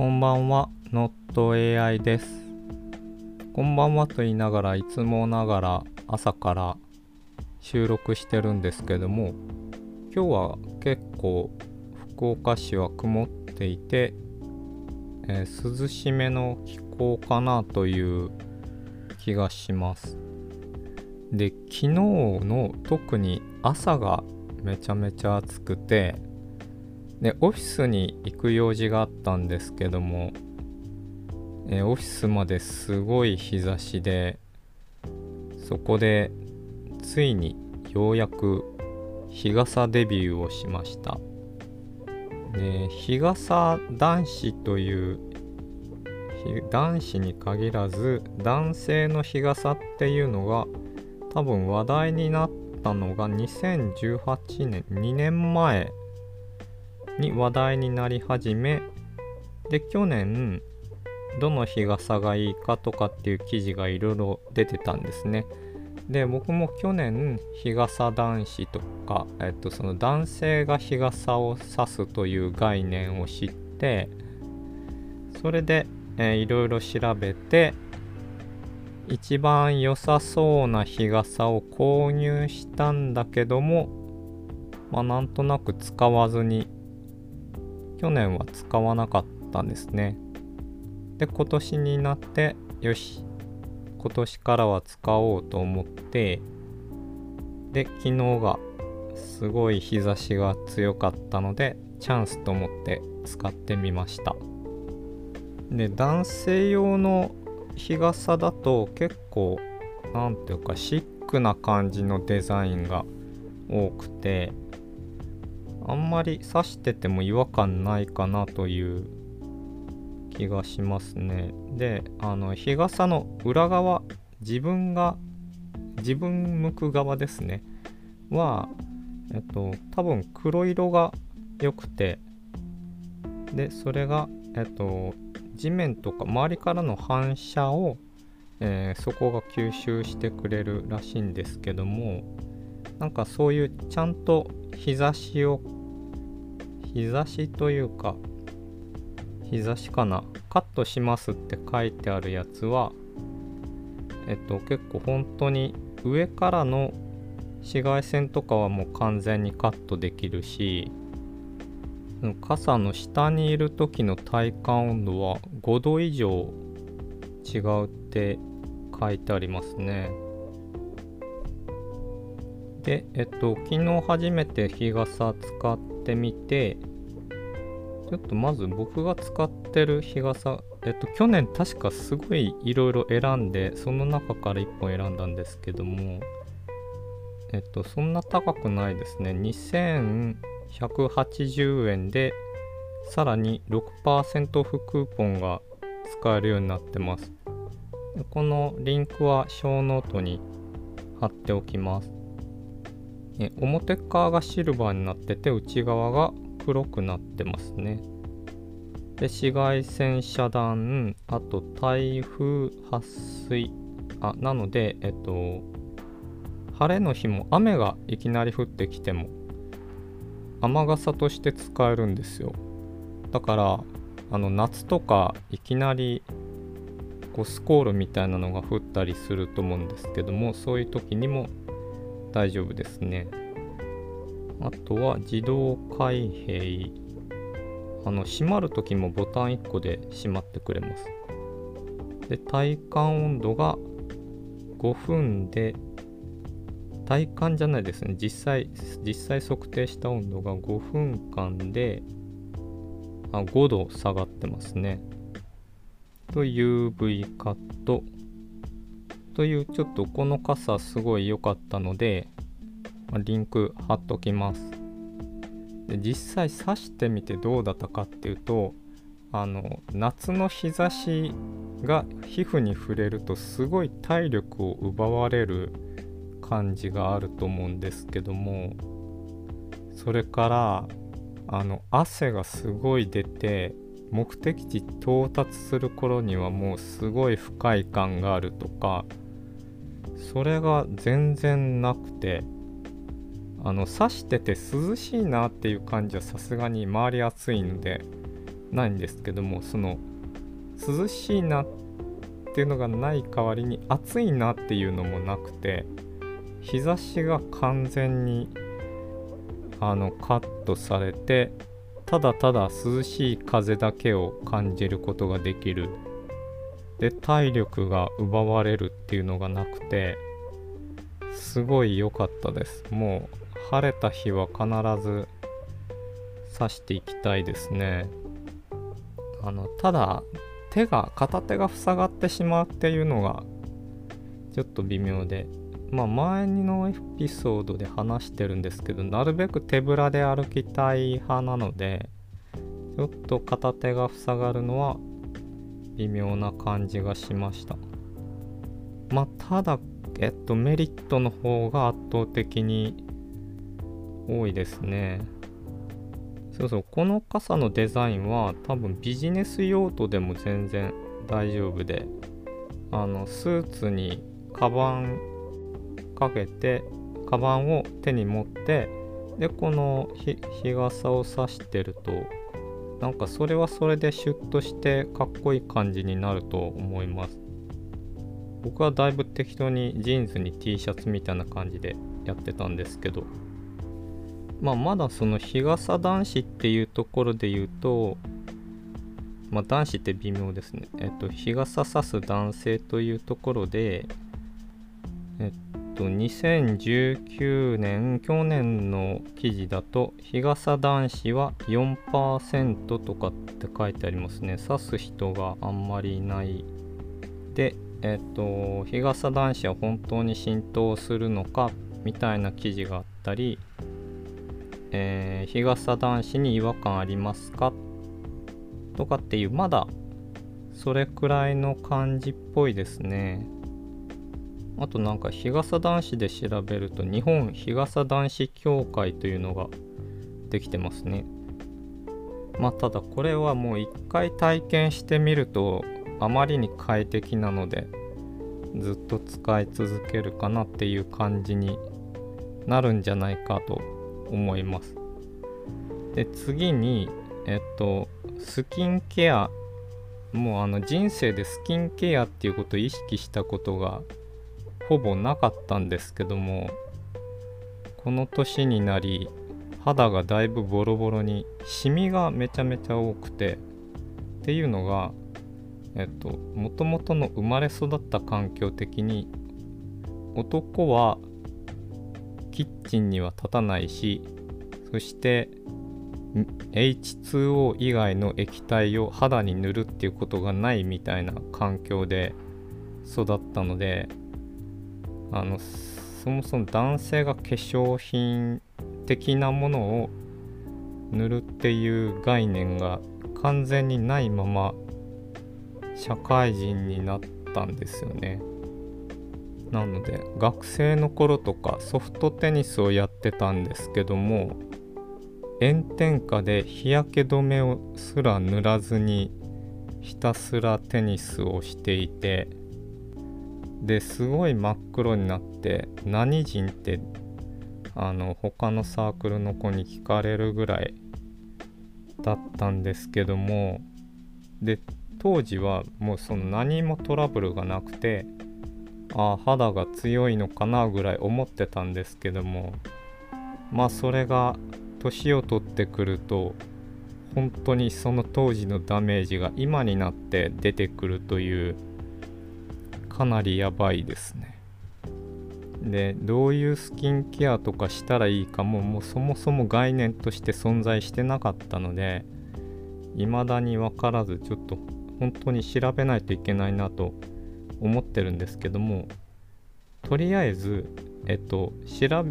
こんばんは、NotAI です。こんばんはと言いながらいつもながら朝から収録してるんですけども、今日は結構福岡市は曇っていて、えー、涼しめの気候かなという気がします。で、昨日の特に朝がめちゃめちゃ暑くて、で、オフィスに行く用事があったんですけども、えオフィスまですごい日差しで、そこでついにようやく日傘デビューをしました。で、日傘男子という男子に限らず男性の日傘っていうのが多分話題になったのが2018年2年前に話題になり始めで去年どの日傘がいいかとかっていう記事がいろいろ出てたんですね。で僕も去年日傘男子とか、えっと、その男性が日傘を差すという概念を知ってそれで、えー、いろいろ調べて一番良さそうな日傘を購入したんだけどもまあなんとなく使わずに去年は使わなかったんですね。で、今年になって、よし、今年からは使おうと思って、で、昨日がすごい日差しが強かったので、チャンスと思って使ってみました。で、男性用の日傘だと結構、なんていうか、シックな感じのデザインが多くて、あんまり刺してても違和感ないかなという気がしますね。で、あの日傘の裏側、自分が自分向く側ですね。は、えっと、多分黒色が良くて、で、それが、えっと、地面とか周りからの反射を、えー、そこが吸収してくれるらしいんですけども、なんかそういうちゃんと日差しを日差しというか日差しかなカットしますって書いてあるやつはえっと結構本当に上からの紫外線とかはもう完全にカットできるし傘の下にいる時の体感温度は5度以上違うって書いてありますね。で、えっと、昨日初めて日傘使ってみて、ちょっとまず僕が使ってる日傘、えっと、去年確かすごいいろいろ選んで、その中から1本選んだんですけども、えっと、そんな高くないですね。2180円で、さらに6%オフクーポンが使えるようになってます。このリンクはショーノートに貼っておきます。え表側がシルバーになってて内側が黒くなってますね。で紫外線遮断あと耐風撥水あなのでえっと晴れの日も雨がいきなり降ってきても雨傘として使えるんですよだからあの夏とかいきなりこうスコールみたいなのが降ったりすると思うんですけどもそういう時にも大丈夫ですね。あとは自動開閉。あの、閉まるときもボタン1個で閉まってくれます。で、体感温度が5分で、体感じゃないですね。実際、実際測定した温度が5分間で、あ5度下がってますね。と UV カットというちょっとこの傘すごい良かったので、ま、リンク貼っときます。で実際刺してみてどうだったかっていうとあの夏の日差しが皮膚に触れるとすごい体力を奪われる感じがあると思うんですけどもそれからあの汗がすごい出て目的地到達する頃にはもうすごい不快感があるとかそれが全然なくてあの刺してて涼しいなっていう感じはさすがに周り暑いのでないんですけどもその涼しいなっていうのがない代わりに暑いなっていうのもなくて日差しが完全にあのカットされてただただ涼しい風だけを感じることができる。で体力が奪われるっていうのがなくてすごい良かったです。もう晴れた日は必ず刺していきたいですね。あのただ手が片手が塞がってしまうっていうのがちょっと微妙で。まあ前のエピソードで話してるんですけどなるべく手ぶらで歩きたい派なのでちょっと片手が塞がるのは微妙な感じがしました。まあただえっとメリットの方が圧倒的に多いですね。そうそうこの傘のデザインは多分ビジネス用途でも全然大丈夫であのスーツにカバンかけてカバンを手に持ってでこの日傘を差してるとなんかそれはそれでシュッとしてかっこいい感じになると思います僕はだいぶ適当にジーンズに T シャツみたいな感じでやってたんですけどまあ、まだその日傘男子っていうところで言うと、まあ、男子って微妙ですね。えっと、日傘さす男性というところで、えっと、2019年、去年の記事だと、日傘男子は4%とかって書いてありますね。刺す人があんまりいない。で、えっと、日傘男子は本当に浸透するのかみたいな記事があったり、えー、日傘男子に違和感ありますか？とかっていうまだそれくらいの感じっぽいですねあとなんか日傘男子で調べると日本日傘男子協会というのができてますねまあただこれはもう一回体験してみるとあまりに快適なのでずっと使い続けるかなっていう感じになるんじゃないかと思います。で次にえっとスキンケアもうあの人生でスキンケアっていうことを意識したことがほぼなかったんですけどもこの年になり肌がだいぶボロボロにシミがめちゃめちゃ多くてっていうのがえっともともとの生まれ育った環境的に男はキッチンには立たないしそして H2O 以外の液体を肌に塗るっていうことがないみたいな環境で育ったのであのそもそも男性が化粧品的なものを塗るっていう概念が完全にないまま社会人になったんですよね。なので学生の頃とかソフトテニスをやってたんですけども炎天下で日焼け止めをすら塗らずにひたすらテニスをしていてですごい真っ黒になって何人ってあの他のサークルの子に聞かれるぐらいだったんですけどもで当時はもうその何もトラブルがなくてあ肌が強いのかなぐらい思ってたんですけどもまあそれが年を取ってくると本当にその当時のダメージが今になって出てくるというかなりやばいですね。でどういうスキンケアとかしたらいいかももうそもそも概念として存在してなかったので未だに分からずちょっと本当に調べないといけないなと思ってるんですけどもとりあえずえっと調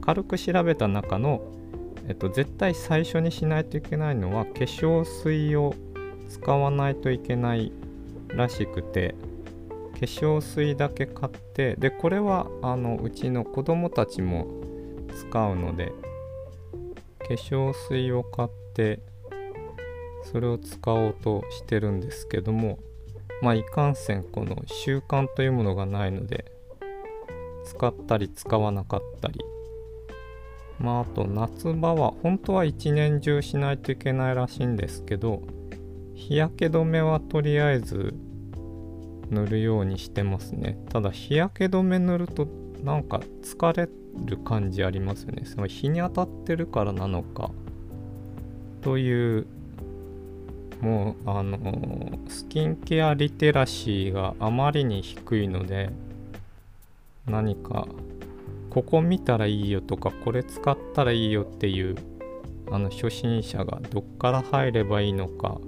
軽く調べた中の、えっと、絶対最初にしないといけないのは化粧水を使わないといけないらしくて化粧水だけ買ってでこれはあのうちの子供たちも使うので化粧水を買ってそれを使おうとしてるんですけどもまあいかんせんこの習慣というものがないので使ったり使わなかったり。まああと夏場は本当は一年中しないといけないらしいんですけど日焼け止めはとりあえず塗るようにしてますね。ただ日焼け止め塗るとなんか疲れる感じありますよね。その日に当たってるからなのか。というもうあのスキンケアリテラシーがあまりに低いので何かここ見たらいいよとかこれ使ったらいいよっていうあの初心者がどっから入ればいいのか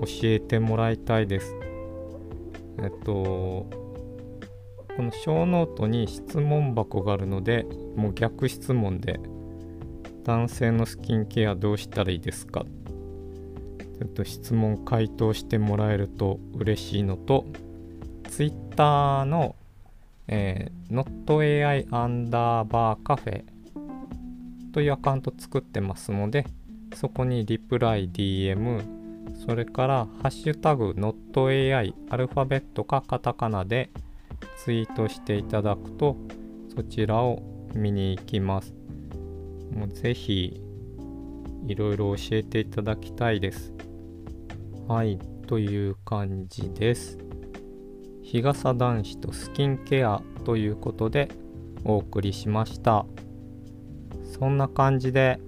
教えてもらいたいです。えっとこの小ノートに質問箱があるのでもう逆質問で男性のスキンケアどうしたらいいですか？ちょっと質問回答してもらえると嬉しいのと Twitter の、えー、NotAI アンダーバーカフェというアカウント作ってますのでそこにリプライ DM それからハッシュタグ NotAI アルファベットかカタカナでツイートしていただくとそちらを見に行きます。もうぜひいろいろ教えていただきたいです。はいという感じです。日傘男子とスキンケアということでお送りしました。そんな感じで